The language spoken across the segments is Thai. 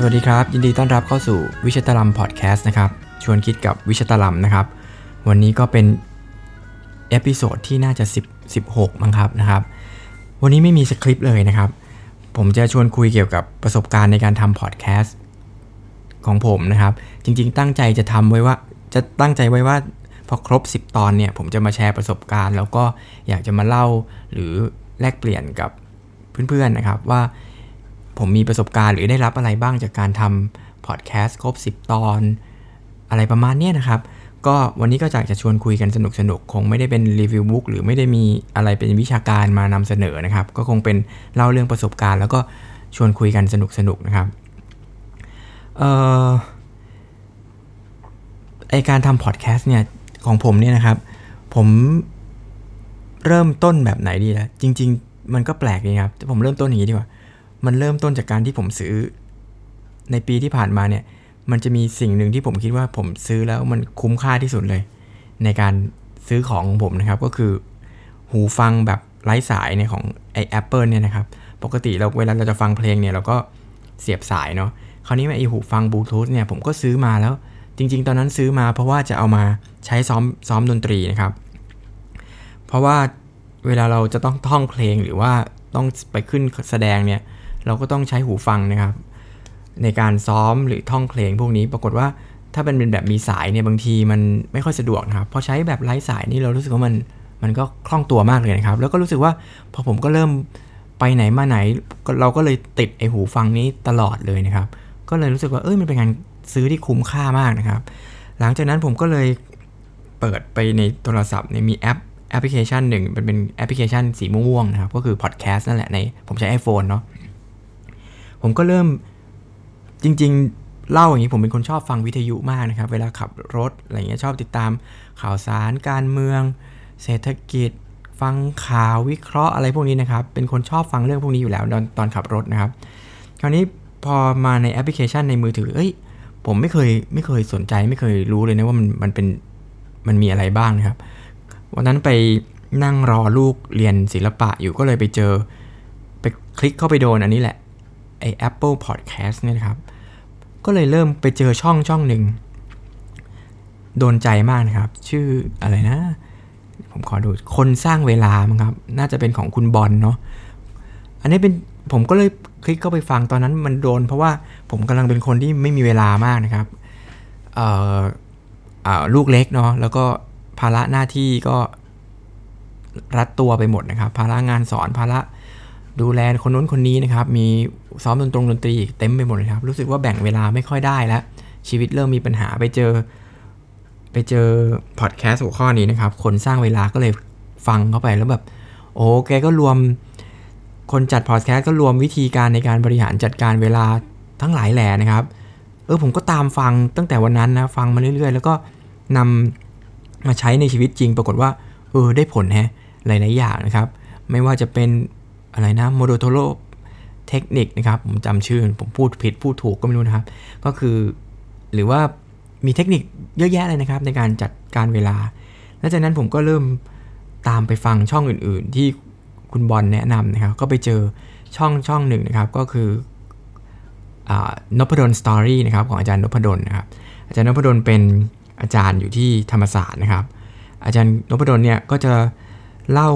สวัสดีครับ ยินดีต้อนรับเข้าสู่วิชตลัมพอดแคสต์นะครับ ชวนคิดกับวิชตลัมนะครับ วันนี้ก็เป็น episode ที่น่าจะ10 16มั้งครับนะครับ วันนี้ไม่มีสคริปต์เลยนะครับ ผมจะชวนคุยเกี่ยวกับประสบการณ์ในการทำพอดแคสต์ของผมนะครับ จริง ๆ ตั้งใจจะทำไว้ว่าจะตั้งใจไว้ว่าพอครบ 10 ตอนเนี่ย ผมจะมาแชร์ประสบการณ์ แล้วก็อยากจะมาเล่าหรือแลกเปลี่ยนกับเพื่อนๆนะครับว่า ผมมีประสบการณ์หรือได้รับอะไรบ้างจากการทำพอดแคสต์ครบ 10 ตอน อะไรประมาณนี้นะครับ ก็วันนี้ก็อยากจะชวนคุยกันสนุกสนุกคงไม่ได้เป็นรีวิวบุ๊กหรือไม่ได้มีอะไรเป็นวิชาการมานำเสนอนะครับ ก็คงเป็นเล่าเรื่องประสบการณ์ แล้วก็ชวนคุยกันสนุกสนุกนะครับเอ่อไอการทำพอดแคสต์เนี่ยของผมเนี่ยนะครับ ผมเริ่มต้นแบบไหนดีละจริง ๆ มันก็แปลกดีครับผมเริ่มต้นอย่างนี้ดีกว่า มันเริ่มต้นจากการที่ผมซื้อ ในปีที่ผ่านมาเนี่ย มันจะมีสิ่งหนึ่งที่ผมคิดว่าผมซื้อแล้วมันคุ้มค่าที่สุดเลย ในการซื้อของของผมนะครับ ก็คือหูฟังแบบไร้สายเนี่ยของไอแอปเปิลเนี่ยนะครับ ปกติเราเวลาเราจะฟังเพลงเนี่ยเราก็เสียบสายเนาะ คราวนี้ไอหูฟังบลูทูธเนี่ยผมก็ซื้อมาแล้ว จริง ๆ ตอนนั้นซื้อมาเพราะว่าจะเอามาใช้ซ้อมซ้อมดนตรีนะครับ เพราะว่าเวลาเราจะต้องท่องเพลงหรือว่าต้องไปขึ้นแสดงเนี่ย เราก็ต้องใช้หูฟังนะครับ ในการซ้อมหรือท่องเพลงพวกนี้ปรากฏว่าถ้าเป็นเป็นแบบมีสายเนี่ยบางทีมันไม่ค่อยสะดวกนะครับพอใช้แบบไร้สายนี่เรารู้สึกว่ามันมันก็คล่องตัวมากเลยนะครับ แล้วก็รู้สึกว่าพอผมก็เริ่มไปไหนมาไหน เราก็เลยติดไอหูฟังนี้ตลอดเลยนะครับ ก็เลยรู้สึกว่าเอ้ยมันเป็นการซื้อที่คุ้มค่ามากนะครับ หลังจากนั้นผมก็เลยเปิดไปในโทรศัพท์เนี่ยมีแอปแอปพลิเคชันหนึ่งเป็นเป็นแอปพลิเคชันสีม่วงๆนะครับ ก็คือพอดแคสต์นั่นแหละในผมใช้ iPhone เนาะ ผมก็เริ่มจริง ๆ เล่าอย่างนี้ผมเป็นคนชอบฟังวิทยุมากนะครับ เวลาขับรถอะไรเงี้ยชอบติดตามข่าวสารการเมือง เศรษฐกิจ ฟังข่าววิเคราะห์อะไรพวกนี้นะครับ เป็นคนชอบฟังเรื่องพวกนี้อยู่แล้วตอนตอนขับรถนะครับ คราวนี้พอมาในแอปพลิเคชันในมือถือ เอ้ย ผมไม่เคยไม่เคยสนใจไม่เคยรู้เลยนะว่ามันมันเป็นมันมีอะไรบ้างนะครับ วันนั้นไปนั่งรอลูกเรียนศิลปะอยู่ก็เลยไปเจอ ไปคลิกเข้าไปโดนอันนี้แหละ ไอ Apple Podcast เนี่ยครับ ก็เลยเริ่มไปเจอช่องช่องหนึ่งโดนใจมากนะครับ ชื่ออะไรนะ ผมขอดูคนสร้างเวลามั้งครับ น่าจะเป็นของคุณบอลเนาะอันนี้เป็นผมก็เลยคลิกเข้าไปฟังตอนนั้นมันโดน เพราะว่าผมกำลังเป็นคนที่ไม่มีเวลามากนะครับเอ่ออลูกเล็กเนาะแล้วก็ภาระหน้าที่ก็รัดตัวไปหมดนะครับ ภาระงานสอนภาระ ดูแลคนนู้นคนนี้นะครับ มีซ้อมดนตรงดนตรีเต็มไปหมดเลยครับ รู้สึกว่าแบ่งเวลาไม่ค่อยได้แล้ว ชีวิตเริ่มมีปัญหาไปเจอ ไปเจอพอดแคสต์หัวข้อนี้นะครับ คนสร้างเวลาก็เลยฟังเข้าไปแล้วแบบ โอ้แกก็รวม คนจัดพอดแคสต์ก็รวมวิธีการในการบริหารจัดการเวลาทั้งหลายแหล่นะครับ เออผมก็ตามฟังตั้งแต่วันนั้นนะฟังมาเรื่อยๆ แล้วก็นำมาใช้ในชีวิตจริง ปรากฏว่าเออได้ผลแฮะหลายๆอย่างนะครับ ไม่ว่าจะเป็น อะไรนะโมโดโทโรเทคนิคนะครับ ผมจำชื่อ ผมพูดผิดพูดถูกก็ไม่รู้นะครับ ก็คือหรือว่ามีเทคนิคเยอะแยะเลยนะครับ ในการจัดการเวลา และจากนั้นผมก็เริ่มตามไปฟังช่องอื่น ๆ ที่คุณบอลแนะนำนะครับ ก็ไปเจอช่องช่องหนึ่งนะครับ ก็คือนพดลสตอรี่นะครับของอาจารย์นพดลนะครับ อาจารย์นพดลเป็นอาจารย์อยู่ที่ธรรมศาสตร์นะครับ อาจารย์นพดลเนี่ยก็จะเล่า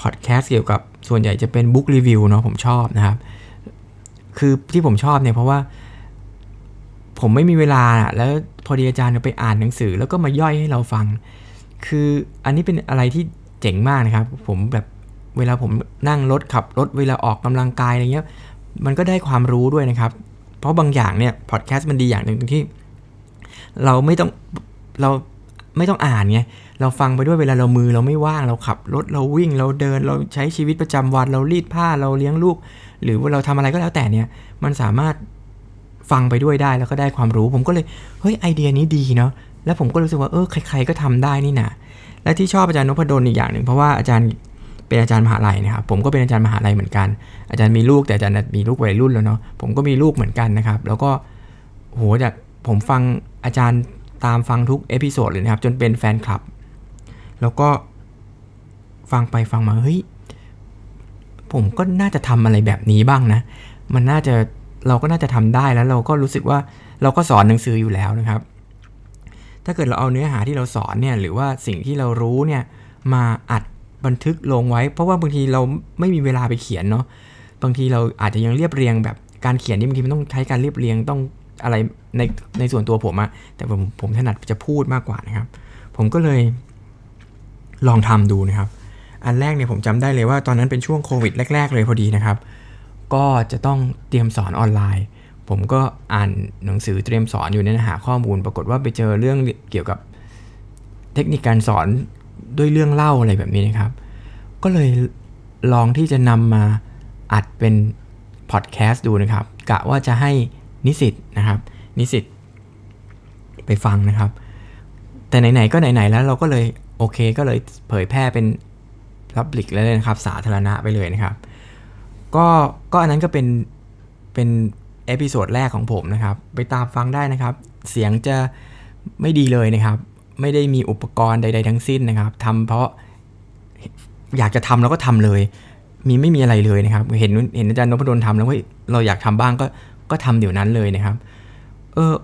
พอดแคสต์เกี่ยวกับ ส่วนใหญ่จะเป็นบุ๊กรีวิวเนาะผมชอบนะครับ คือที่ผมชอบเนี่ยเพราะว่า ผมไม่มีเวลา แล้วพอดีอาจารย์ไปอ่านหนังสือ แล้วก็มาย่อยให้เราฟัง คืออันนี้เป็นอะไรที่เจ๋งมากนะครับ ผมแบบเวลาผมนั่งรถขับรถเวลาออกกำลังกายอะไรเงี้ย มันก็ได้ความรู้ด้วยนะครับ เพราะบางอย่างเนี่ยพอดแคสต์มันดีอย่างหนึ่งตรงที่ เราไม่ต้องเราไม่ต้องอ่านไง เราฟังไปด้วยเวลาเรามือเราไม่ว่างเราขับรถเราวิ่งเราเดินเราใช้ชีวิตประจำวันเรารีดผ้าเราเลี้ยงลูก หรือว่าเราทำอะไรก็แล้วแต่เนี่ยมันสามารถฟังไปด้วยได้แล้วก็ได้ความรู้ ผมก็เลยเฮ้ยไอเดียนี้ดีเนาะแล้วผมก็รู้สึกว่าเออใคร ๆก็ทำได้นี่นะและที่ชอบอาจารย์นพดลอีกอย่างหนึ่งเพราะว่าอาจารย์เป็นอาจารย์มหาลัยนะครับผมก็เป็นอาจารย์มหาลัยเหมือนกัน อาจารย์มีลูกแต่อาจารย์มีลูกวัยรุ่นแล้วเนาะผมก็มีลูกเหมือนกันนะครับ แล้วก็โหจากผมฟังอาจารย์ตามฟังทุก episode เลยนะครับจนเป็นแฟนคลับ แล้วก็ฟังไปฟังมาเฮ้ยผมก็น่าจะทำอะไรแบบนี้บ้างนะ มันน่าจะเราก็น่าจะทำได้แล้วเราก็รู้สึกว่าเราก็สอนหนังสืออยู่แล้วนะครับ ถ้าเกิดเราเอาเนื้อหาที่เราสอนเนี่ยหรือว่าสิ่งที่เรารู้เนี่ยมาอัดบันทึกลงไว้ เพราะว่าบางทีเราไม่มีเวลาไปเขียนเนาะบางทีเราอาจจะยังเรียบเรียงแบบการเขียนนี่บางทีมันต้องใช้การเรียบเรียงต้องอะไรในในส่วนตัวผมอะแต่ผมผมถนัดจะพูดมากกว่านะครับ ผมก็เลย ลองทำดูนะครับ อันแรกเนี่ยผมจำได้เลยว่าตอนนั้นเป็นช่วงโควิดแรก ๆ เลยพอดีนะครับ ก็จะต้องเตรียมสอนออนไลน์ ผมก็อ่านหนังสือเตรียมสอนอยู่เนี่ยหาข้อมูล ปรากฏว่าไปเจอเรื่องเกี่ยวกับเทคนิคการสอนด้วยเรื่องเล่าอะไรแบบนี้นะครับ ก็เลยลองที่จะนำมาอัดเป็นพอดแคสต์ดูนะครับกะว่าจะให้นิสิตนะครับ นิสิตไปฟังนะครับ แต่ไหนๆก็ไหนๆแล้วเราก็เลย โอเคก็เลยเผยแพร่เป็น public แล้วเลยนะครับ สาธารณะไปเลยนะครับ ก็ก็อันนั้นก็เป็นเป็น episode แรกของผมนะครับ ไปตามฟังได้นะครับ เสียงจะไม่ดีเลยนะครับ ไม่ได้มีอุปกรณ์ใด ๆ ทั้งสิ้นนะครับทำเพราะอยากจะทำแล้วก็ทำเลย มีไม่มีอะไรเลยนะครับ เห็นเห็นอาจารย์นพดลทำแล้วว่าเราอยากทำบ้างก็ก็ทำเดี๋ยวนั้นเลยนะครับ เออ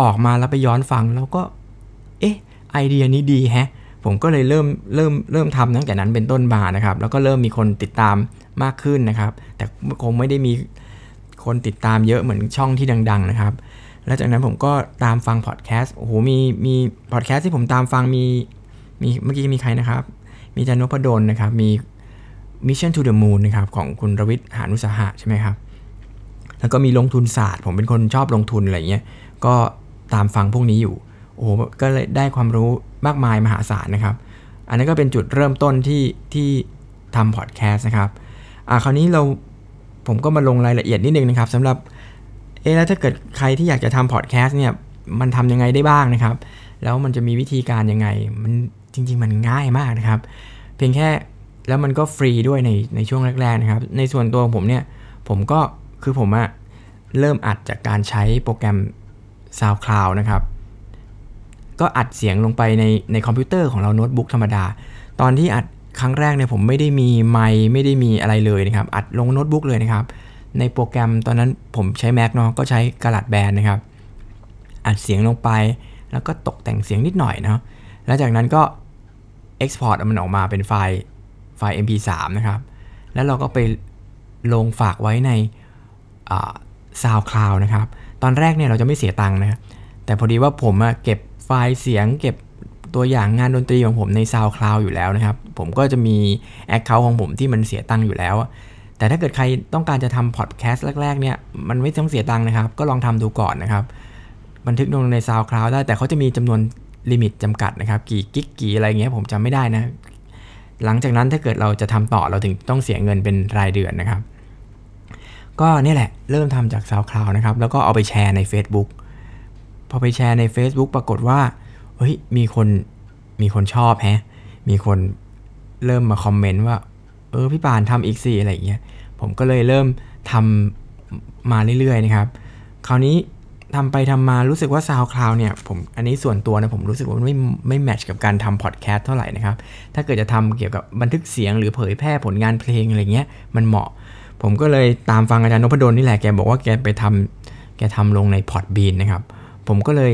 ออกมาแล้วไปย้อนฟังแล้วก็ เอ๊ะไอเดียนี้ดีแฮะ ผมก็เลยเริ่มเริ่มเริ่มทำตั้งแต่นั้นเป็นต้นมานะครับ แล้วก็เริ่มมีคนติดตามมากขึ้นนะครับ แต่คงไม่ได้มีคนติดตามเยอะเหมือนช่องที่ดัง ๆ นะครับ แล้วจากนั้นผมก็ตามฟังพอดแคสต์โอ้โหมีมีพอดแคสต์ที่ผมตามฟังมีมีเมื่อกี้มีใครนะครับ มีจันนพดลนะครับ มี Mission to the Moon นะครับของคุณรวิทย์หานุสหะใช่ไหมครับ แล้วก็มีลงทุนศาสตร์ ผมเป็นคนชอบลงทุนอะไรเงี้ย ก็ตามฟังพวกนี้อยู่ โอ้โห ก็เลยได้ความรู้ มากมายมหาศาลนะครับ อันนั้นก็เป็นจุดเริ่มต้นที่ที่ทำพอดแคสต์นะครับอ่าคราวนี้เราผมก็มาลงรายละเอียดนิดนึงนะครับสำหรับเอ๊แล้วถ้าเกิดใครที่อยากจะทำพอดแคสต์เนี่ยมันทำยังไงได้บ้างนะครับ แล้วมันจะมีวิธีการยังไง มันจริง ๆ มันง่ายมากนะครับ เพียงแค่แล้วมันก็ฟรีด้วยในในช่วงแรกๆนะครับ ในส่วนตัวของผมเนี่ยผมก็คือผมอะเริ่มอัดจากการใช้โปรแกรม SoundCloud นะครับ ก็อัดเสียงลงไปในในคอมพิวเตอร์ของเราโน้ตบุ๊กธรรมดา ตอนที่อัดครั้งแรกเนี่ยผมไม่ได้มีไมค์ไม่ได้มีอะไรเลยนะครับ อัดลงโน้ตบุ๊กเลยนะครับ ในโปรแกรมตอนนั้นผมใช้ Mac เนาะก็ใช้กระดาษแบนนะครับ อัดเสียงลงไป แล้วก็ตกแต่งเสียงนิดหน่อยเนาะแล้วจากนั้นก็ export มันออกมาเป็นไฟล์ไฟล์ MP3 นะครับ แล้วเราก็ไปลงฝากไว้ใน SoundCloud นะครับ ตอนแรกเนี่ยเราจะไม่เสียตังค์นะ แต่พอดีว่าผมเก็บ ไฟล์เสียงเก็บตัวอย่างงานดนตรีของผมใน SoundCloud อยู่แล้วนะครับ ผมก็จะมี account ของผมที่มันเสียตังค์อยู่แล้ว แต่ถ้าเกิดใครต้องการจะทำพอดแคสต์แรกๆเนี่ยมันไม่ต้องเสียตังค์นะครับ ก็ลองทำดูก่อนนะครับ บันทึกลงใน SoundCloud ได้แต่เขาจะมีจำนวน limit จำกัดนะครับ กี่กิกกี่อะไรเงี้ยผมจำไม่ได้นะ หลังจากนั้นถ้าเกิดเราจะทำต่อเราถึงต้องเสียเงินเป็นรายเดือนนะครับ ก็นี่แหละเริ่มทำจาก SoundCloud นะครับแล้วก็เอาไปแชร์ใน Facebook พอไปแชร์ใน Facebook ปรากฏว่าเฮ้ยมีคนมีคนชอบแฮะ มีคนเริ่มมาคอมเมนต์ว่า เออพี่ปานทำอีกสิอะไรอย่างเงี้ยผมก็เลยเริ่มทำมาเรื่อยๆนะครับ คราวนี้ทำไปทำมารู้สึกว่า SoundCloud เนี่ยผมอันนี้ส่วนตัวนะผมรู้สึกว่ามันไม่ไม่ match กับการทำพอดแคสต์เท่าไหร่นะครับ ถ้าเกิดจะทำเกี่ยวกับบันทึกเสียงหรือเผยแพร่ผลงานเพลงอะไรเงี้ยมันเหมาะ ผมก็เลยตามฟังอาจารย์นพดลนี่แหละแกบอกว่าแกไปทำแกทำลงใน Podbean นะครับ ผมก็เลย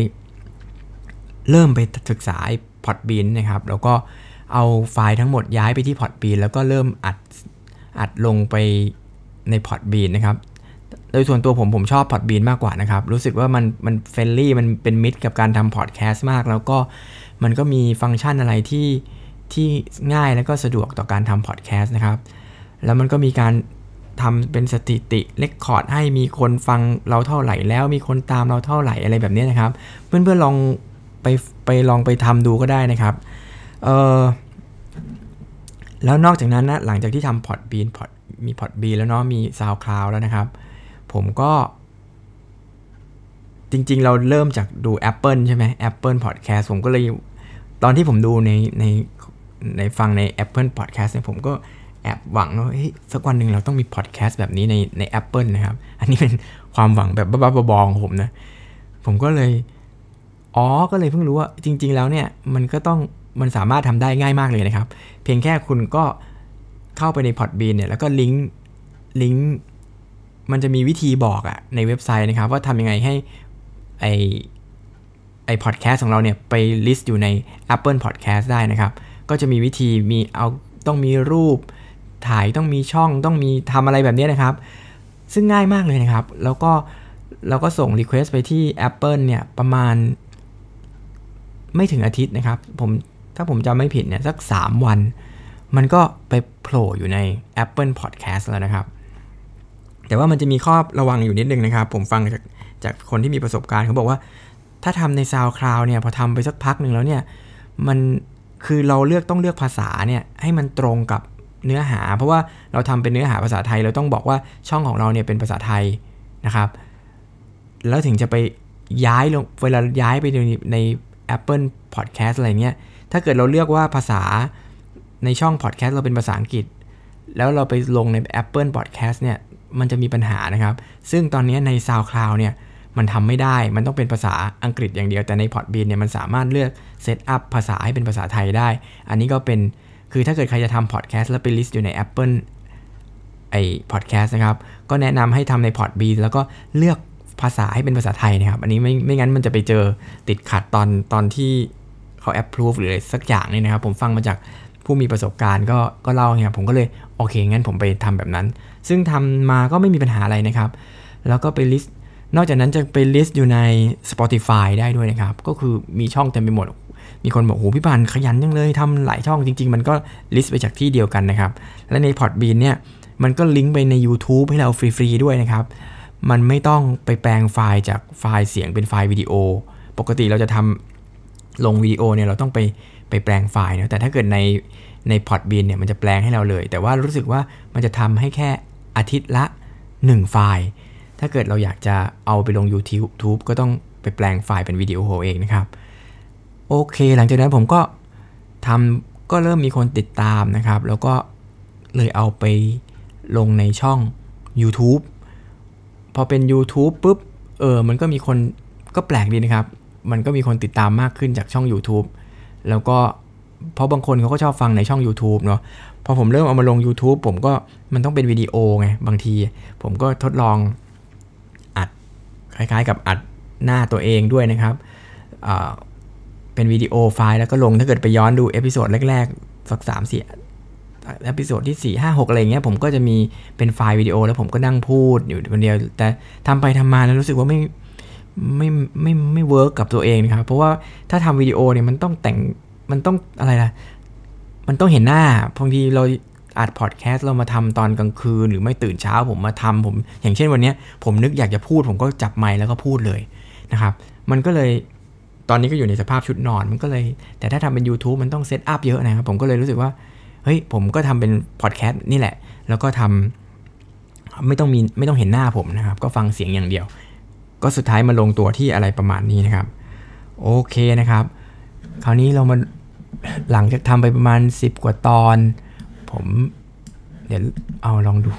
เริ่มไปศึกษาPodbean นะครับ แล้วก็เอาไฟล์ทั้งหมดย้ายไปที่ Podbean แล้วก็เริ่มอัดอัดลงไปใน Podbean นะครับ โดยส่วนตัวผมผมชอบ Podbean มากกว่านะครับ รู้สึกว่ามันมัน friendly มันเป็นมิตรกับการทำพอดแคสต์มาก แล้วก็มันก็มีฟังก์ชันอะไรที่ที่ง่ายแล้วก็สะดวกต่อการทำพอดแคสต์นะครับ แล้วมันก็มีการ ทำเป็นสถิติ record ให้มีคนฟังเราเท่าไหร่แล้ว มีคนตามเราเท่าไหร่อะไรแบบนี้นะครับ เพื่อนๆลองไปไปลองไปทำดูก็ได้นะครับเออแล้วนอกจากนั้นนะหลังจากที่ทำพอดบีนพอดมีพอดบีแล้วเนาะมีซาวคลาวแล้วนะครับ ผมก็ จริงๆ เราเริ่มจากดู Apple ใช่ไหม Apple Podcast ผมก็เลย ตอนที่ผมดูในในในฟังใน Apple Podcast เนี่ยผมก็ แอบหวังว่าเฮ้ยสักวันหนึ่งเราต้องมีพอดแคสต์แบบนี้ในใน Apple นะครับ อันนี้เป็นความหวังแบบบ้าๆบอๆของผมนะ ผมก็เลย อ๋อ ก็เลยเพิ่งรู้ว่าจริง ๆ แล้วเนี่ย มันก็ต้องมันสามารถทำได้ง่ายมากเลยนะครับ เพียงแค่คุณก็เข้าไปใน Podbean เนี่ยแล้วก็ลิงก์ลิงก์มันจะมีวิธีบอกอะในเว็บไซต์นะครับ ว่าทำยังไงให้ไอไอพอดแคสต์ของเราเนี่ยไปลิสต์อยู่ใน Apple Podcast ได้นะครับ ก็จะมีวิธีมีเอาต้องมีรูป ถ่ายต้องมีช่องต้องมีทำอะไรแบบนี้นะครับ ซึ่งง่ายมากเลยนะครับ แล้วก็เราก็ส่ง Request ไปที่ Apple เนี่ยประมาณ ไม่ถึงอาทิตย์นะครับผมถ้าผมจำไม่ผิดเนี่ยสัก 3 วัน มันก็ไปโผล่อยู่ใน Apple Podcast แล้วนะครับ แต่ว่ามันจะมีข้อระวังอยู่นิดนึงนะครับ ผมฟังจากจากคนที่มีประสบการณ์เขาบอกว่า ถ้าทำใน SoundCloud เนี่ยพอทำไปสักพักหนึ่งแล้วเนี่ยมันคือเราเลือกต้องเลือกภาษาเนี่ยให้มันตรงกับ เนื้อหา เพราะว่าเราทำเป็นเนื้อหาภาษาไทย เราต้องบอกว่าช่องของเราเนี่ยเป็นภาษาไทยนะครับ แล้วถึงจะไปย้ายลงเวลาย้ายไปในใน Apple Podcast อะไรเงี้ยถ้าเกิดเราเลือกว่าภาษาในช่อง Podcast เราเป็นภาษาอังกฤษ แล้วเราไปลงใน Apple Podcast เนี่ยมันจะมีปัญหานะครับ ซึ่งตอนนี้ใน SoundCloud เนี่ยมันทำไม่ได้ มันต้องเป็นภาษาอังกฤษอย่างเดียว แต่ใน Podbean เนี่ยมันสามารถเลือก set up ภาษาให้เป็นภาษาไทยได้ อันนี้ก็เป็น คือถ้าเกิดใครจะทำพอดแคสต์แล้วไป list อยู่ใน Apple ไอพอดแคสต์นะครับ ก็แนะนำให้ทำใน p o d b e แล้วก็เลือกภาษาให้เป็นภาษาไทยนะครับ อันนี้ไม่ไม่งั้นมันจะไปเจอติดขัดตอนตอนที่เขา approve หรืออะไรสักอย่างนี่นะครับ ผมฟังมาจากผู้มีประสบการณ์ก็ก็เล่าเนี่ยผมก็เลยโอเคงั้นผมไปทำแบบนั้น ซึ่งทำมาก็ไม่มีปัญหาอะไรนะครับ แล้วก็ไป list นอกจากนั้นจะไป list อยู่ใน Spotify ได้ด้วยนะครับ ก็คือมีช่องเต็มไปหมด มีคนบอกโอ้พี่พันขยันจังเลยทำหลายช่องจริง ๆ มันก็ list ไปจากที่เดียวกันนะครับ และใน Podbean เนี่ยมันก็ลิงก์ไปใน YouTube ให้เราฟรีๆด้วยนะครับ มันไม่ต้องไปแปลงไฟล์จากไฟล์เสียงเป็นไฟล์วิดีโอ ปกติเราจะทำลงวิดีโอเนี่ยเราต้องไปไปแปลงไฟล์นะแต่ถ้าเกิดในใน Podbean เนี่ยมันจะแปลงให้เราเลย แต่ว่ารู้สึกว่ามันจะทำให้แค่อาทิตย์ละ 1 ไฟล์ ถ้าเกิดเราอยากจะเอาไปลง YouTube ก็ต้องไปแปลงไฟล์เป็นวิดีโอเองนะครับ โอเค หลังจากนั้นผมก็ทำก็เริ่มมีคนติดตามนะครับ แล้วก็เลยเอาไปลงในช่อง YouTube พอเป็น YouTube ปุ๊บ เออ มันก็มีคนก็แปลกดีนะครับ มันก็มีคนติดตามมากขึ้นจากช่อง YouTube แล้วก็เพราะบางคนเขาก็ชอบฟังในช่อง YouTube เนาะ พอผมเริ่มเอามาลง YouTube ผมก็มันต้องเป็นวิดีโอไง บางที ผมก็ทดลองอัด คล้ายๆ กับอัดหน้าตัวเองด้วยนะครับ เป็นวิดีโอไฟล์แล้วก็ลงถ้าเกิดไปย้อนดู episode แรกๆ สักสามสี่ episode ที่4 5 6อะไรเงี้ยผมก็จะมีเป็นไฟล์วิดีโอแล้วผมก็นั่งพูดอยู่คนเดียว แต่ทำไปทำมาแล้วรู้สึกว่าไม่ไม่ไม่ไม่ work กับตัวเองนะครับ เพราะว่าถ้าทำวิดีโอเนี่ยมันต้องแต่งมันต้องอะไรล่ะ มันต้องเห็นหน้าบางทีเราอัดพอดแคสต์เรามาทำตอนกลางคืน หรือไม่ตื่นเช้าผมมาทำผม อย่างเช่นวันนี้ผมนึกอยากจะพูด ผมก็จับไมค์แล้วก็พูดเลยนะครับ มันก็เลย ตอนนี้ก็อยู่ในสภาพชุดนอนมันก็เลย แต่ถ้าทำเป็น YouTube มันต้อง set up เยอะนะครับ ผมก็เลยรู้สึกว่า เฮ้ย ผมก็ทำเป็นพอดแคสต์นี่แหละ แล้วก็ทำไม่ต้องมีไม่ต้องเห็นหน้าผมนะครับ ก็ฟังเสียงอย่างเดียว ก็สุดท้ายมาลงตัวที่อะไรประมาณนี้นะครับ โอเคนะครับ คราวนี้เรามาหลังจากทำไปประมาณ 10 กว่าตอน ผมเดี๋ยวเอาลองดู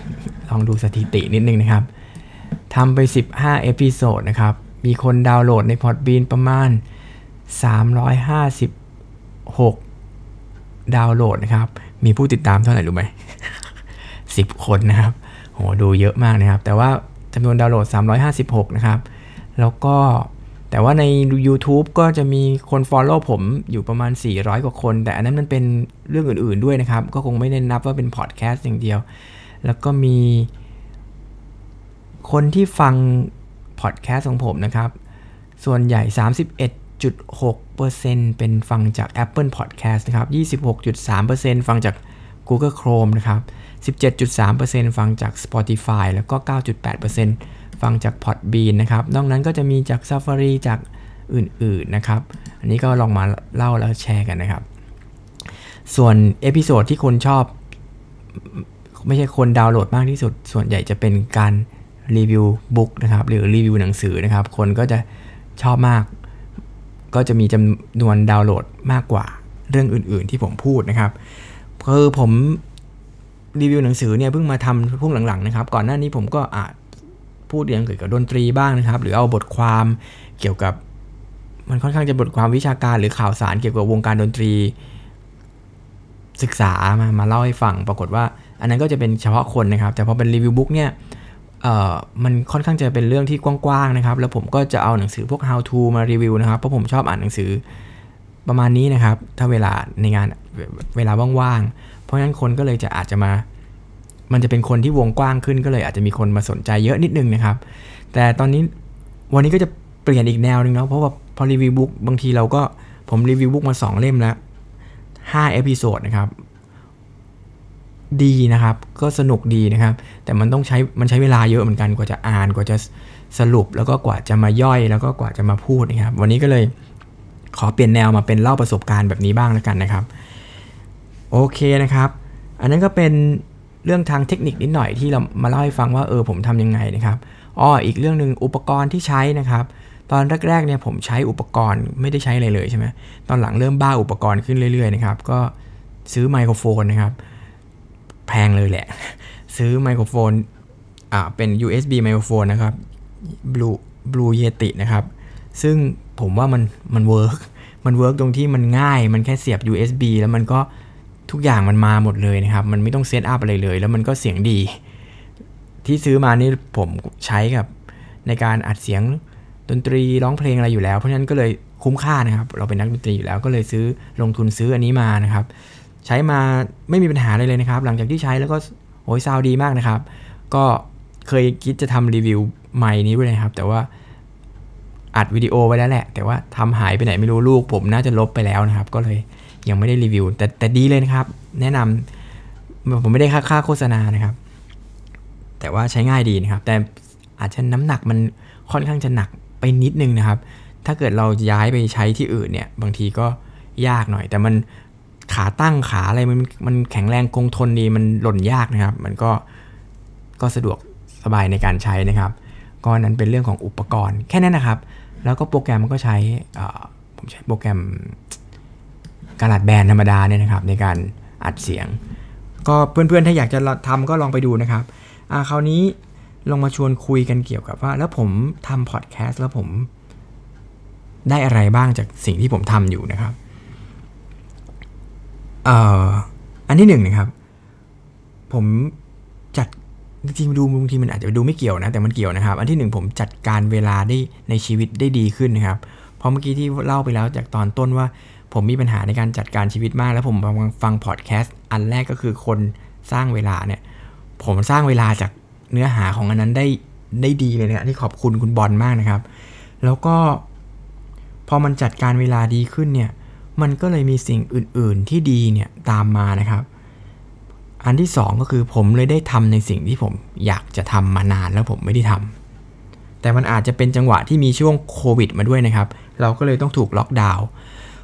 ลองดูสถิตินิดนึงนะครับทำไป 15 episode นะครับ มีคนดาวน์โหลดใน Podbean ประมาณ 356 ดาวน์โหลดนะครับ มีผู้ติดตามเท่าไหร่รู้ไหม 10 คนนะครับโหดูเยอะมากนะครับ แต่ว่าจำนวนดาวน์โหลด 356 นะครับ แล้วก็แต่ว่าใน YouTube ก็จะมีคน Follow ผมอยู่ประมาณ 400 กว่าคน แต่อันนั้นมันเป็นเรื่องอื่นๆด้วยนะครับ ก็คงไม่ได้นับว่าเป็นพอดแคสต์อย่างเดียว แล้วก็มีคนที่ฟังพอดแคสต์ของผมนะครับ ส่วนใหญ่ 31.6%เป็นฟังจาก Apple Podcast นะครับ 26.3%ฟังจาก Google Chrome นะครับ 17.3%ฟังจาก Spotify แล้วก็ 9.8%ฟังจาก Podbean นะครับ นอกนั้นก็จะมีจาก Safari จากอื่นๆนะครับ อันนี้ก็ลองมาเล่าแล้วแชร์กันนะครับ ส่วน episode ที่คนชอบ ไม่ใช่คนดาวน์โหลดมากที่สุด ส่วนใหญ่จะเป็นการรีวิว book นะครับ หรือรีวิวหนังสือนะครับ คนก็จะชอบมาก ก็จะมีจำนวนดาวน์โหลดมากกว่าเรื่องอื่น ๆ ที่ผมพูดนะครับคือผมรีวิวหนังสือเนี่ยเพิ่งมาทำพุ่งหลัง ๆ นะครับ ก่อนหน้านี้ผมก็อาจพูดเรื่องเกี่ยวกับดนตรีบ้างนะครับ หรือเอาบทความเกี่ยวกับมันค่อนข้างจะบทความวิชาการหรือข่าวสารเกี่ยวกับวงการดนตรี ศึกษามามาเล่าให้ฟัง ปรากฏว่า อันนั้นก็จะเป็นเฉพาะคนนะครับ แต่พอเป็นรีวิวบุ๊กเนี่ย มันค่อนข้างจะเป็นเรื่องที่กว้างๆนะครับ แล้วผมก็จะเอาหนังสือพวก how to มารีวิวนะครับ เพราะผมชอบอ่านหนังสือประมาณนี้นะครับ ถ้าเวลาในงานเวลาว่างๆ เพราะฉะนั้นคนก็เลยจะอาจจะมา มันจะเป็นคนที่วงกว้างขึ้นก็เลยอาจจะมีคนมาสนใจเยอะนิดนึงนะครับ แต่ตอนนี้วันนี้ก็จะเปลี่ยนอีกแนวนึงเนาะ เพราะว่าพอรีวิว book บางทีเราก็ผมรีวิว book มา 2 เล่มแล้ว5 episode นะครับ ดีนะครับ ก็สนุกดีนะครับ แต่มันต้องใช้มันใช้เวลาเยอะเหมือนกันกว่าจะอ่านกว่าจะสรุปแล้วก็กว่าจะมาย่อย แล้วก็กว่าจะมาพูดนะครับ วันนี้ก็เลยขอเปลี่ยนแนวมาเป็นเล่าประสบการณ์แบบนี้บ้างแล้วกันนะครับ โอเคนะครับ อันนั้นก็เป็นเรื่องทางเทคนิคนิดหน่อยที่เรามาเล่าให้ฟังว่าเออผมทำยังไงนะครับอ้ออีกเรื่องหนึ่งอุปกรณ์ที่ใช้นะครับ ตอนแรกๆเนี่ยผมใช้อุปกรณ์ไม่ได้ใช้อะไรเลยใช่ไหมตอนหลังเริ่มบ้าอุปกรณ์ขึ้นเรื่อยๆนะครับก็ซื้อไมโครโฟนนะครับ แพงเลยแหละ ซื้อไมโครโฟนอ่าเป็น USB ไมโครโฟนนะครับ Blue Blue Yeti นะครับ ซึ่งผมว่ามันมัน work มัน work ตรงที่มันง่าย มันแค่เสียบ USB แล้วมันก็ทุกอย่างมันมาหมดเลยนะครับ มันไม่ต้อง set up อะไรเลย แล้วมันก็เสียงดี ที่ซื้อมานี่ผมใช้กับในการอัดเสียงดนตรีร้องเพลงอะไรอยู่แล้ว เพราะฉะนั้นก็เลยคุ้มค่านะครับ เราเป็นนักดนตรีอยู่แล้วก็เลยซื้อลงทุนซื้ออันนี้มานะครับ ใช้มาไม่มีปัญหาเลยเลยนะครับ หลังจากที่ใช้แล้วก็โอ้ยซาวดีมากนะครับ ก็เคยคิดจะทำรีวิวไม้นี้ด้วยนะครับ แต่ว่าอัดวิดีโอไว้แล้วแหละ แต่ว่าทำหายไปไหนไม่รู้ลูก ผมน่าจะลบไปแล้วนะครับ ก็เลยยังไม่ได้รีวิว แต่แต่ดีเลยนะครับ แนะนำผมไม่ได้ค่าค่าโฆษณานะครับ แต่ว่าใช้ง่ายดีนะครับ แต่อาจจะน้ำหนักมันค่อนข้างจะหนักไปนิดนึงนะครับ ถ้าเกิดเราย้ายไปใช้ที่อื่นเนี่ย บางทีก็ยากหน่อย แต่มัน ขาตั้งขาอะไรมันมันแข็งแรงคงทนดีมันหล่นยากนะครับ มันก็ก็สะดวกสบายในการใช้นะครับ ก็นั้นเป็นเรื่องของอุปกรณ์แค่นั้นนะครับ แล้วก็โปรแกรมมันก็ใช้ผมใช้โปรแกรมกระดาษแบนธรรมดาเนี่ยนะครับ ในการอัดเสียง ก็เพื่อนๆถ้าอยากจะทำก็ลองไปดูนะครับอ่าคราวนี้ลองมาชวนคุยกันเกี่ยวกับว่า แล้วผมทำพอดแคสต์แล้วผมได้อะไรบ้างจากสิ่งที่ผมทำอยู่นะครับ เอ่ออันที่หนึ่งนะครับ ผมจัดจริงๆดูบางทีมันอาจจะดูไม่เกี่ยวนะ แต่มันเกี่ยวนะครับ อันที่หนึ่งผมจัดการเวลาได้ในชีวิตได้ดีขึ้นนะครับเพราะเมื่อกี้ที่เล่าไปแล้วจากตอนต้นว่า ผมมีปัญหาในการจัดการชีวิตมาก แล้วผมฟังพอดแคสต์อันแรกก็คือคนสร้างเวลาเนี่ย ผมสร้างเวลาจากเนื้อหาของอันนั้นได้ได้ดีเลยนะที่ขอบคุณคุณบอลมากนะครับ แล้วก็พอมันจัดการเวลาดีขึ้นเนี่ย มันก็เลยมีสิ่งอื่น ๆ ที่ดีเนี่ยตามมานะครับ อันที่ 2 ก็คือผมเลยได้ทำในสิ่งที่ผมอยากจะทำมานานแล้วผมไม่ได้ทำแต่มันอาจจะเป็นจังหวะที่มีช่วงโควิดมาด้วยนะครับ เราก็เลยต้องถูกล็อกดาวน์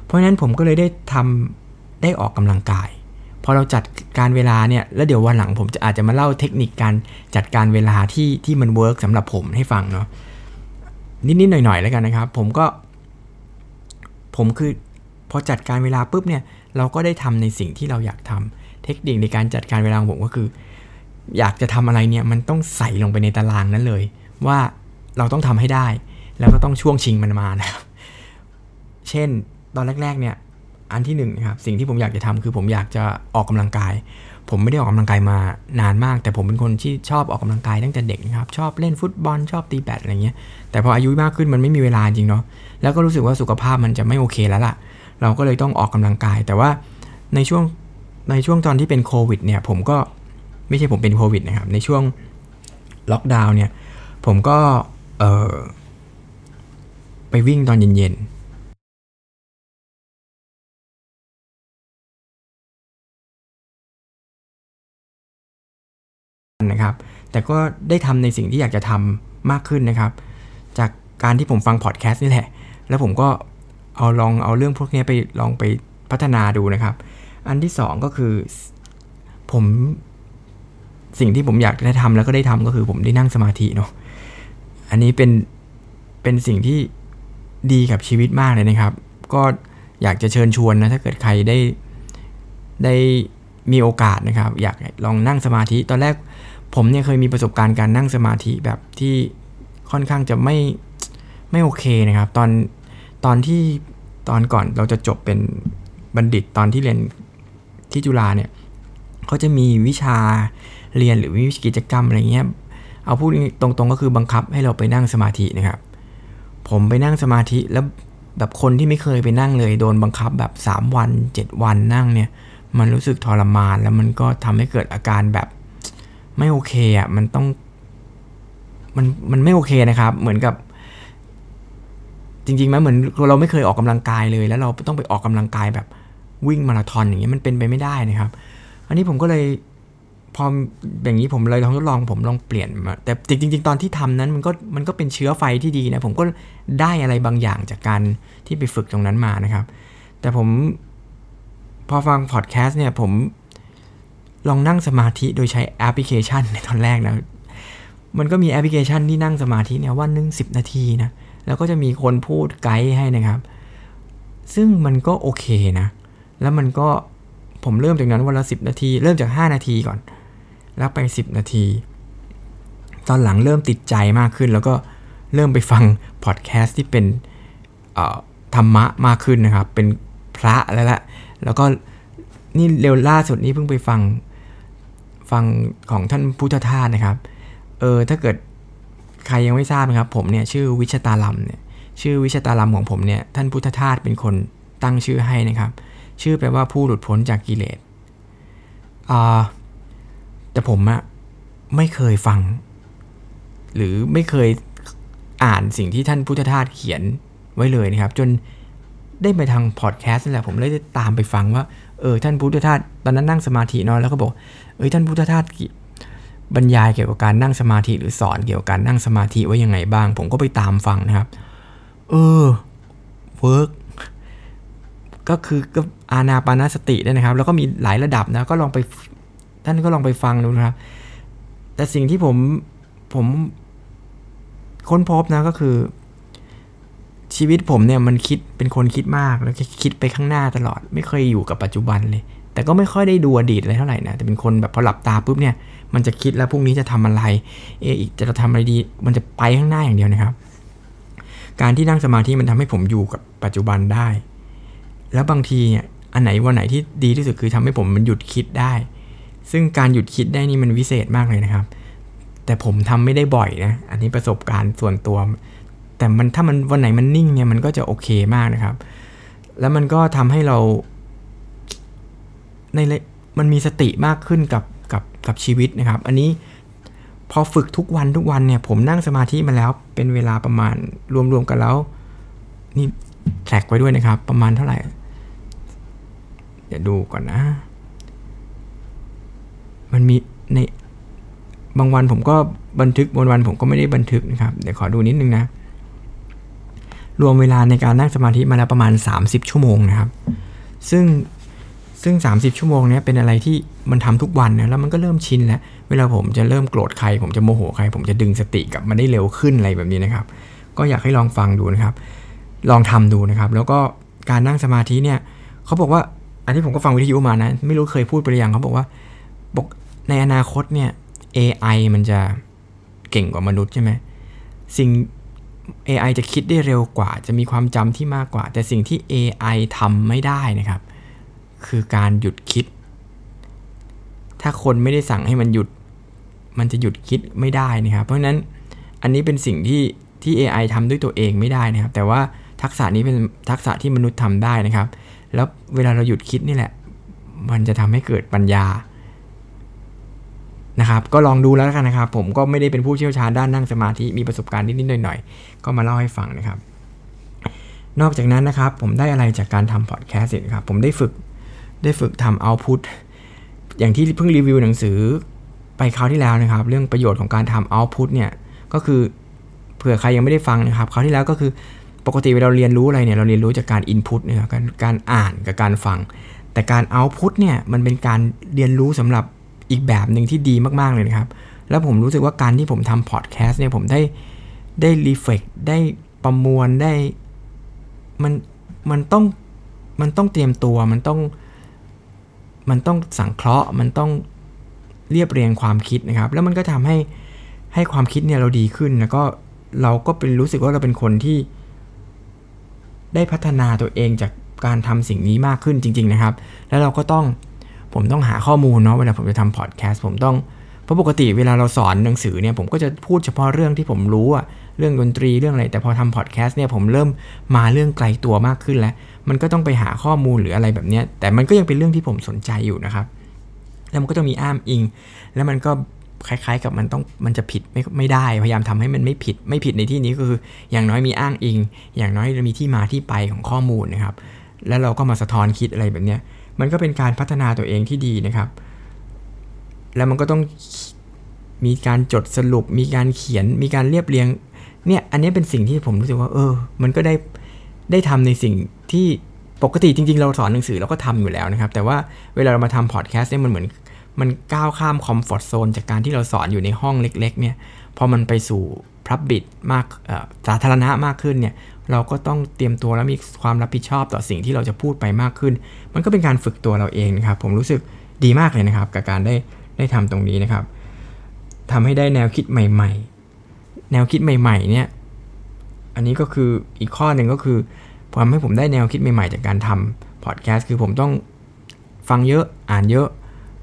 เพราะฉะนั้นผมก็เลยได้ทำได้ออกกำลังกายพอเราจัดการเวลาเนี่ยแล้วเดี๋ยววันหลังผมจะอาจจะมาเล่าเทคนิคการจัดการเวลาที่ที่มัน work สำหรับผมให้ฟังเนาะนิดๆหน่อยๆแล้วกันนะครับ ผมก็ ผมคือ พอจัดการเวลาปุ๊บเนี่ยเราก็ได้ทำในสิ่งที่เราอยากทำเทคนิคในการจัดการเวลาของผมก็คือ อยากจะทำอะไรเนี่ยมันต้องใส่ลงไปในตารางนั้นเลย ว่าเราต้องทำให้ได้ แล้วก็ต้องช่วงชิงมันมานะครับเช่นตอนแรกๆเนี่ยอันที่หนึ่งนะครับสิ่งที่ผมอยากจะทำคือผมอยากจะออกกำลังกาย ผมไม่ได้ออกกำลังกายมานานมาก แต่ผมเป็นคนที่ชอบออกกำลังกายตั้งแต่เด็กนะครับชอบเล่นฟุตบอลชอบตีแบดอะไรเงี้ยแต่พออายุมากขึ้นมันไม่มีเวลาจริงเนาะแล้วก็รู้สึกว่าสุขภาพมันจะไม่โอเคแล้วล่ะ เราก็เลยต้องออกกำลังกาย แต่ว่าในช่วงในช่วงตอนที่เป็นโควิดเนี่ยผมก็ไม่ใช่ผมเป็นโควิดนะครับ ในช่วงล็อกดาวน์เนี่ยผมก็เออไปวิ่งตอนเย็นๆนะครับแต่ก็ได้ทำในสิ่งที่อยากจะทำมากขึ้นนะครับ จากการที่ผมฟังพอดแคสต์นี่แหละ แล้วผมก็ เอาลองเอาเรื่องพวกนี้ไปลองไปพัฒนาดูนะครับ อันที่2ก็คือผมสิ่งที่ผมอยากได้ทำแล้วก็ได้ทำก็คือผมได้นั่งสมาธิเนาะอันนี้เป็นเป็นสิ่งที่ดีกับชีวิตมากเลยนะครับ ก็อยากจะเชิญชวนนะถ้าเกิดใครได้ได้มีโอกาสนะครับ อยากลองนั่งสมาธิตอนแรกผมเนี่ยเคยมีประสบการณ์การนั่งสมาธิแบบที่ค่อนข้างจะไม่ไม่โอเคนะครับ ตอน ตอนที่ตอนก่อนเราจะจบเป็นบัณฑิตตอนที่เรียนที่จุฬาเนี่ยเขาจะมีวิชาเรียนหรือวิชกิจกรรมอะไรเงี้ยเอาพูดตรงๆก็คือบังคับให้เราไปนั่งสมาธินะครับ ผมไปนั่งสมาธิแล้วแบบคนที่ไม่เคยไปนั่งเลย โดนบังคับแบบ 3 วัน 7 วันนั่งเนี่ย มันรู้สึกทรมานแล้วมันก็ทำให้เกิดอาการแบบไม่โอเคอะมันต้อง มันมันไม่โอเคนะครับ เหมือนกับ จริงๆไหมเหมือนเราไม่เคยออกกำลังกายเลย แล้วเราต้องไปออกกำลังกายแบบวิ่งมาราธอนอย่างเงี้ยมันเป็นไปไม่ได้นะครับ อันนี้ผมก็เลยพออย่างนี้ผมเลยลองทดลองผมลองเปลี่ยนมาแต่จริง ๆ ตอนที่ทำนั้นมันก็มันก็เป็นเชื้อไฟที่ดีนะ ผมก็ได้อะไรบางอย่างจากการที่ไปฝึกตรงนั้นมานะครับ แต่ผมพอฟังพอดแคสต์เนี่ยผมลองนั่งสมาธิโดยใช้แอปพลิเคชันในตอนแรกนะ มันก็มีแอปพลิเคชันที่นั่งสมาธิเนี่ยวันหนึ่งสิบนาทีนะ แล้วก็จะมีคนพูดไกด์ให้นะครับ ซึ่งมันก็โอเคนะ แล้วมันก็ผมเริ่มจากนั้นวันละสิบนาที เริ่มจาก 5 นาทีก่อน แล้วไป 10 นาที ตอนหลังเริ่มติดใจมากขึ้น แล้วก็เริ่มไปฟังพอดแคสต์ที่เป็นธรรมะมากขึ้นนะครับ เป็นพระแล้วละแล้วก็นี่เร็วล่าสุดนี้เพิ่งไปฟังฟังของท่านพุทธทาสนะครับ เออถ้าเกิด ใครยังไม่ทราบนะครับ ผมเนี่ยชื่อวิชตาลัมเนี่ยชื่อวิชตาลัมของผมเนี่ยท่านพุทธทาสเป็นคนตั้งชื่อให้นะครับ ชื่อแปลว่าผู้หลุดพ้นจากกิเลสอ่าแต่ผมอะไม่เคยฟัง หรือไม่เคยอ่านสิ่งที่ท่านพุทธทาสเขียนไว้เลยนะครับ จนได้ไปทางพอดแคสต์นั่นแหละผมเลยได้ตามไปฟังว่าเออท่านพุทธทาสตอนนั้นนั่งสมาธินอนแล้วก็บอกเออท่านพุทธทาส บรรยายเกี่ยวกับการนั่งสมาธิหรือสอนเกี่ยวกับการนั่งสมาธิไว้ยังไงบ้าง ผมก็ไปตามฟังนะครับ เออ work ก็คือก็อานาปานาสติได้นะครับ แล้วก็มีหลายระดับนะก็ลองไปท่านก็ลองไปฟังดูนะครับ แต่สิ่งที่ผมผมค้นพบนะก็คือ ชีวิตผมเนี่ยมันคิดเป็นคนคิดมากแล้วคิดไปข้างหน้าตลอด ไม่เคยอยู่กับปัจจุบันเลย แต่ก็ไม่ค่อยได้ดูอดีตอะไรเท่าไหร่นะแต่เป็นคนแบบพอหลับตาปุ๊บเนี่ย มันจะคิดแล้วพรุ่งนี้จะทำอะไร เอออีกจะทำอะไรดี มันจะไปข้างหน้าอย่างเดียวนะครับ การที่นั่งสมาธิมันทำให้ผมอยู่กับปัจจุบันได้ แล้วบางทีเนี่ยอันไหนวันไหนที่ดีที่สุดคือทำให้ผมมันหยุดคิดได้ ซึ่งการหยุดคิดได้นี่มันวิเศษมากเลยนะครับ แต่ผมทำไม่ได้บ่อยนะ อันนี้ประสบการณ์ส่วนตัว แต่มันถ้ามันวันไหนมันนิ่งเนี่ยมันก็จะโอเคมากนะครับ แล้วมันก็ทำให้เราในมันมีสติมากขึ้นกับ กับกับชีวิตนะครับ อันนี้พอฝึกทุกวันทุกวันเนี่ย ผมนั่งสมาธิมาแล้วเป็นเวลาประมาณรวมๆกันแล้ว นี่แทร็กไว้ด้วยนะครับ ประมาณเท่าไหร่เดี๋ยวดูก่อนนะ มันมีในบางวันผมก็บันทึกบางวันผมก็ไม่ได้บันทึกนะครับ เดี๋ยวขอดูนิดนึงนะ รวมเวลาในการนั่งสมาธิมาแล้วประมาณ 30 ชั่วโมงนะครับ ซึ่ง ซึ่ง 30 ชั่วโมงนี้เป็นอะไรที่มันทำทุกวันนะแล้วมันก็เริ่มชินแล้ว เวลาผมจะเริ่มโกรธใคร ผมจะโมโหใคร ผมจะดึงสติกลับมาได้เร็วขึ้นอะไรแบบนี้นะครับ ก็อยากให้ลองฟังดูนะครับ ลองทำดูนะครับ แล้วก็การนั่งสมาธิเนี่ยเขาบอกว่าอันที่ผมก็ฟังวิทยุมานะ ไม่รู้เคยพูดไปหรือยังเขาบอกว่าบอกในอนาคตเนี่ย AI มันจะเก่งกว่ามนุษย์ใช่ไหมสิ่ง AI จะคิดได้เร็วกว่า จะมีความจำที่มากกว่า แต่สิ่งที่ AI ทำไม่ได้นะครับ คือการหยุดคิด ถ้าคนไม่ได้สั่งให้มันหยุด มันจะหยุดคิดไม่ได้นะครับ เพราะฉะนั้นอันนี้เป็นสิ่งที่ที่ AI ทำด้วยตัวเองไม่ได้นะครับ แต่ว่าทักษะนี้เป็นทักษะที่มนุษย์ทำได้นะครับ แล้วเวลาเราหยุดคิดนี่แหละ มันจะทำให้เกิดปัญญานะครับก็ลองดูแล้วกันนะครับ ผมก็ไม่ได้เป็นผู้เชี่ยวชาญด้านนั่งสมาธิมีประสบการณ์นิดๆหน่อยๆก็มาเล่าให้ฟังนะครับ นอกจากนั้นนะครับ ผมได้อะไรจากการทำพอดแคสต์ครับ ผมได้ฝึก ได้ฝึกทำเอาพุตอย่างที่เพิ่งรีวิวหนังสือไปคราวที่แล้วนะครับ เรื่องประโยชน์ของการทำเอาพุตเนี่ยก็คือเผื่อใครยังไม่ได้ฟังนะครับคราวที่แล้วก็คือปกติเวลาเรียนรู้อะไรเนี่ยเราเรียนรู้จากการอินพุตนะครับการการอ่านกับการฟัง แต่การเอาพุตเนี่ยมันเป็นการเรียนรู้สำหรับอีกแบบหนึ่งที่ดีมาก ๆ เลยนะครับ แล้วผมรู้สึกว่าการที่ผมทำพอดแคสต์เนี่ยผมได้ได้รีเฟกได้ประมวลได้มันมันต้องมันต้องเตรียมตัวมันต้อง มันต้องสังเคราะห์ มันต้องเรียบเรียงความคิดนะครับ แล้วมันก็ทำให้ให้ความคิดเนี่ยเราดีขึ้น แล้วก็เราก็เป็นรู้สึกว่าเราเป็นคนที่ ได้พัฒนาตัวเองจากการทำสิ่งนี้มากขึ้นจริง ๆนะครับ แล้วเราก็ต้องผมต้องหาข้อมูลเนาะเวลาผมจะทำพอดแคสต์ผมต้องเพราะปกติเวลาเราสอนหนังสือเนี่ยผมก็จะพูดเฉพาะเรื่องที่ผมรู้อะเรื่องดนตรีเรื่องอะไรแต่พอทำพอดแคสต์เนี่ยผมเริ่มมาเรื่องไกลตัวมากขึ้นแล้ว มันก็ต้องไปหาข้อมูลหรืออะไรแบบนี้แต่มันก็ยังเป็นเรื่องที่ผมสนใจอยู่นะครับ แล้วมันก็ต้องมีอ้ามอิง แล้วมันก็คล้ายๆ กับมันต้องมันจะผิดไม่ไม่ได้พยายามทำให้มันไม่ผิดไม่ผิดในที่นี้ก็คือ อย่างน้อยมีอ้างอิง อย่างน้อยมีที่มาที่ไปของข้อมูลนะครับ แล้วเราก็มาสะท้อนคิดอะไรแบบนี้มันก็เป็นการพัฒนาตัวเองที่ดีนะครับ แล้วมันก็ต้องมีการจดสรุป มีการเขียนมีการเรียบเรียงเนี่ยอันนี้เป็นสิ่งที่ผมรู้สึกว่า เออ มันก็ได้ ได้ทำในสิ่งที่ปกติจริง ๆ เราสอนหนังสือเราก็ทำอยู่แล้วนะครับ แต่ว่าเวลาเรามาทำพอดแคสต์เนี่ยมันเหมือน มันก้าวข้ามคอมฟอร์ทโซนจากการที่เราสอนอยู่ในห้องเล็ก ๆ เนี่ยพอมันไปสู่พับบิดมากสาธารณะมากขึ้นเนี่ยเราก็ต้องเตรียมตัวและมีความรับผิดชอบต่อสิ่งที่เราจะพูดไปมากขึ้น มันก็เป็นการฝึกตัวเราเองนะครับ ผมรู้สึกดีมากเลยนะครับ กับการได้ได้ทำตรงนี้นะครับทำให้ได้แนวคิดใหม่ ๆ แนวคิดใหม่ ๆ เนี่ย อันนี้ก็คืออีกข้อหนึ่งก็คือทำให้ผมได้แนวคิดใหม่ๆจากการทำพอดแคสต์คือผมต้องฟังเยอะอ่านเยอะ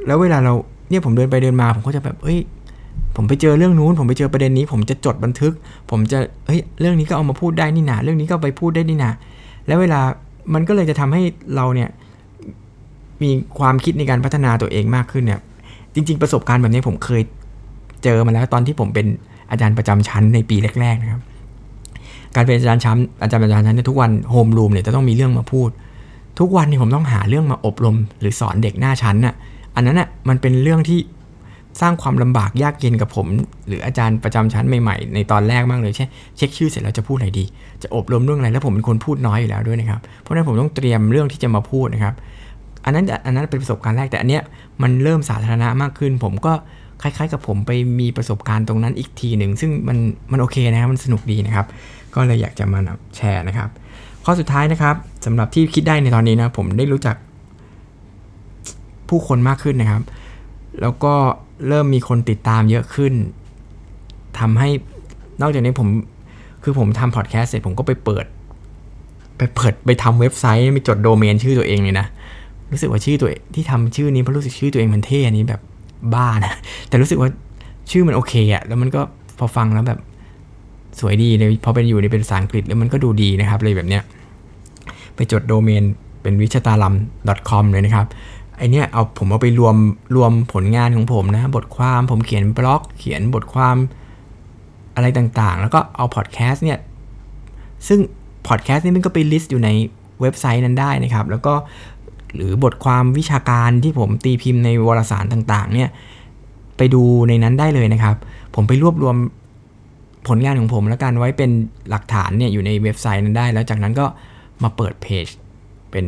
แล้วเวลาเราเนี่ยผมเดินไปเดินมา ผมก็จะแบบเอ้ย ผมไปเจอเรื่องนู้น ผมไปเจอประเด็นนี้ ผมจะจดบันทึก ผมจะเฮ้ยเรื่องนี้ก็เอามาพูดได้นี่นาเรื่องนี้ก็ไปพูดได้นี่นาแล้วเวลามันก็เลยจะทำให้เราเนี่ยมีความคิดในการพัฒนาตัวเองมากขึ้นเนี่ย จริง ๆ ประสบการณ์แบบนี้ผมเคยเจอมาแล้วตอนที่ผมเป็นอาจารย์ประจำชั้นในปีแรก ๆ นะครับ การเป็นอาจารย์ชั้นอาจารย์ประจำชั้นในทุกวันโฮมรูมเนี่ยจะต้องมีเรื่องมาพูด ทุกวันนี่ผมต้องหาเรื่องมาอบรม หรือสอนเด็กหน้าชั้นน่ะอันนั้นน่ะมันเป็นเรื่องที่สร้างความลำบากยากเย็นกับผม หรืออาจารย์ประจำชั้นใหม่ๆ ในตอนแรกมากเลยเช่นเช็คชื่อเสร็จแล้วจะพูดอะไรดี จะอบรมเรื่องอะไรแล้วผมเป็นคนพูดน้อยอยู่แล้วด้วยนะครับเพราะฉะนั้นผมต้องเตรียมเรื่องที่จะมาพูดนะครับ อันนั้นอันนั้นเป็นประสบการณ์แรกแต่อันเนี้ยมันเริ่มสาธารณะมากขึ้น ผมก็คล้ายๆ กับผมไปมีประสบการณ์ตรงนั้นอีกทีหนึ่งซึ่งมันมันโอเคนะครับมันสนุกดีนะครับ ก็เลยอยากจะมาแชร์นะครับ ข้อสุดท้ายนะครับสำหรับที่คิดได้ในตอนนี้นะผมได้รู้จักผู้คนมากขึ้นนะครับ แล้วก็เริ่มมีคนติดตามเยอะขึ้นทำให้นอกจากนี้ผมคือผมทำพอดแคสต์เสร็จผมก็ไปเปิด ไปเปิดไปทำเว็บไซต์ไปจดโดเมนชื่อตัวเองเลยนะ รู้สึกว่าชื่อตัวที่ทำชื่อนี้เพราะรู้สึกชื่อตัวเองมันเท่อันนี้แบบบ้านะ แต่รู้สึกว่าชื่อมันโอเคอะแล้วมันก็พอฟังแล้วแบบ สวยดีเลยพอเป็นอยู่ในเป็นภาษาอังกฤษแล้วมันก็ดูดีนะครับเลยแบบเนี้ยไปจดโดเมนเป็นวิชาตาลัม .com เลยนะครับไอเนี้ยเอาผมเอาไปรวมรวมผลงานของผมนะ บทความผมเขียนบล็อก เขียนบทความอะไรต่างๆ แล้วก็เอาพอดแคสต์เนี่ย ซึ่งพอดแคสต์นี่มันก็ไป list อยู่ในเว็บไซต์นั้นได้นะครับ แล้วก็หรือบทความวิชาการที่ผมตีพิมพ์ในวารสารต่างๆ เนี่ย ไปดูในนั้นได้เลยนะครับ ผมไปรวบรวม ผลงานของผมแล้วกันไว้เป็นหลักฐานเนี่ยอยู่ในเว็บไซต์นั้นได้ แล้วจากนั้นก็มาเปิดเพจเป็น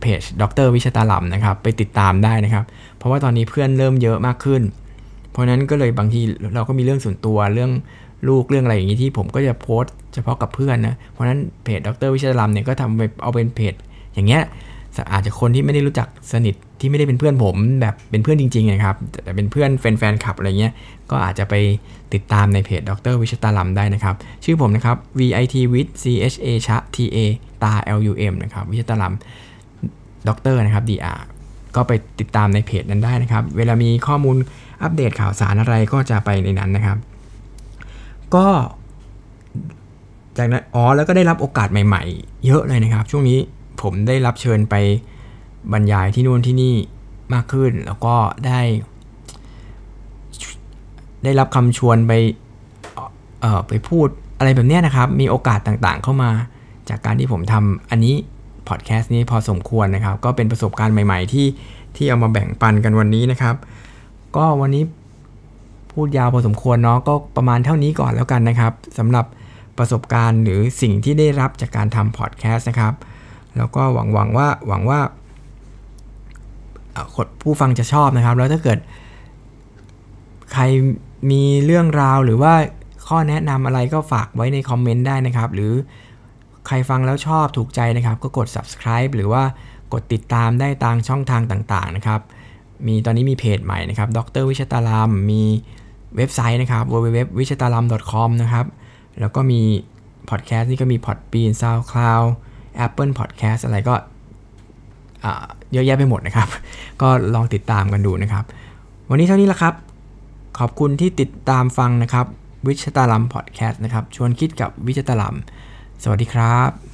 เพจดร.วิชตาลัมนะครับ ไปติดตามได้นะครับ เพราะว่าตอนนี้เพื่อนเริ่มเยอะมากขึ้น เพราะนั้นก็เลยบางทีเราก็มีเรื่องส่วนตัวเรื่องลูกเรื่องอะไรอย่างนี้ที่ผมก็จะโพสต์เฉพาะกับเพื่อนนะ เพราะนั้นเพจดรวิชตาลัมเนี่ยก็ทำไปเอาเป็นเพจ อย่างเงี้ยอาจจะคนที่ไม่ได้รู้จักสนิท ที่ไม่ได้เป็นเพื่อนผมแบบเป็นเพื่อนจริงๆนะครับแต่เป็นเพื่อนแฟนๆคลับอะไรเงี้ยก็อาจจะไปติดตามในเพจดรวิชตาลัมได้นะครับ ชื่อผมนะครับ vit with c h a ชะ t a ตา l u m นะครับวิชตาลัมด็อกเตอร์นะครับ dr ก็ไปติดตามในเพจนั้นได้นะครับ เวลามีข้อมูลอัปเดตข่าวสารอะไรก็จะไปในนั้นนะครับ ก็จากนั้นอ๋อแล้วก็ได้รับโอกาสใหม่ ๆ เยอะเลยนะครับ ช่วงนี้ผมได้รับเชิญไป บรรยายที่นู่นที่นี่มากขึ้น แล้วก็ได้ ได้รับคำชวนไปเอ่อไปพูดอะไรแบบนี้นะครับ มีโอกาสต่างๆเข้ามาจากการที่ผมทำอันนี้พอดแคสต์นี้พอสมควรนะครับ ก็เป็นประสบการณ์ใหม่ๆ ที่ที่เอามาแบ่งปันกันวันนี้นะครับ ก็วันนี้พูดยาวพอสมควรเนาะก็ประมาณเท่านี้ก่อนแล้วกันนะครับสำหรับประสบการณ์หรือสิ่งที่ได้รับจากการทำพอดแคสต์นะครับ แล้วก็หวังหวังว่าหวังว่า ผู้ฟังจะชอบนะครับ แล้วถ้าเกิด ใครมีเรื่องราวหรือว่าข้อแนะนำอะไรก็ฝากไว้ในคอมเมนต์ได้นะครับ หรือใครฟังแล้วชอบถูกใจนะครับ ก็กด subscribe หรือว่ากดติดตามได้ตามช่องทางต่างๆนะครับ มีตอนนี้มีเพจใหม่นะครับ ดรวิชตาลาม มีเว็บไซต์นะครับ www วิชตาลาม .com นะครับ แล้วก็มีพอดแคสต์นี่ก็มี Podbean SoundCloud Apple Podcast อะไรก็ เยอะแยะไปหมดนะครับ ก็ลองติดตามกันดูนะครับ วันนี้เท่านี้ละครับ ขอบคุณที่ติดตามฟังนะครับวิชตาลัมพอดแคสต์นะครับ ชวนคิดกับวิชตาลัม สวัสดีครับ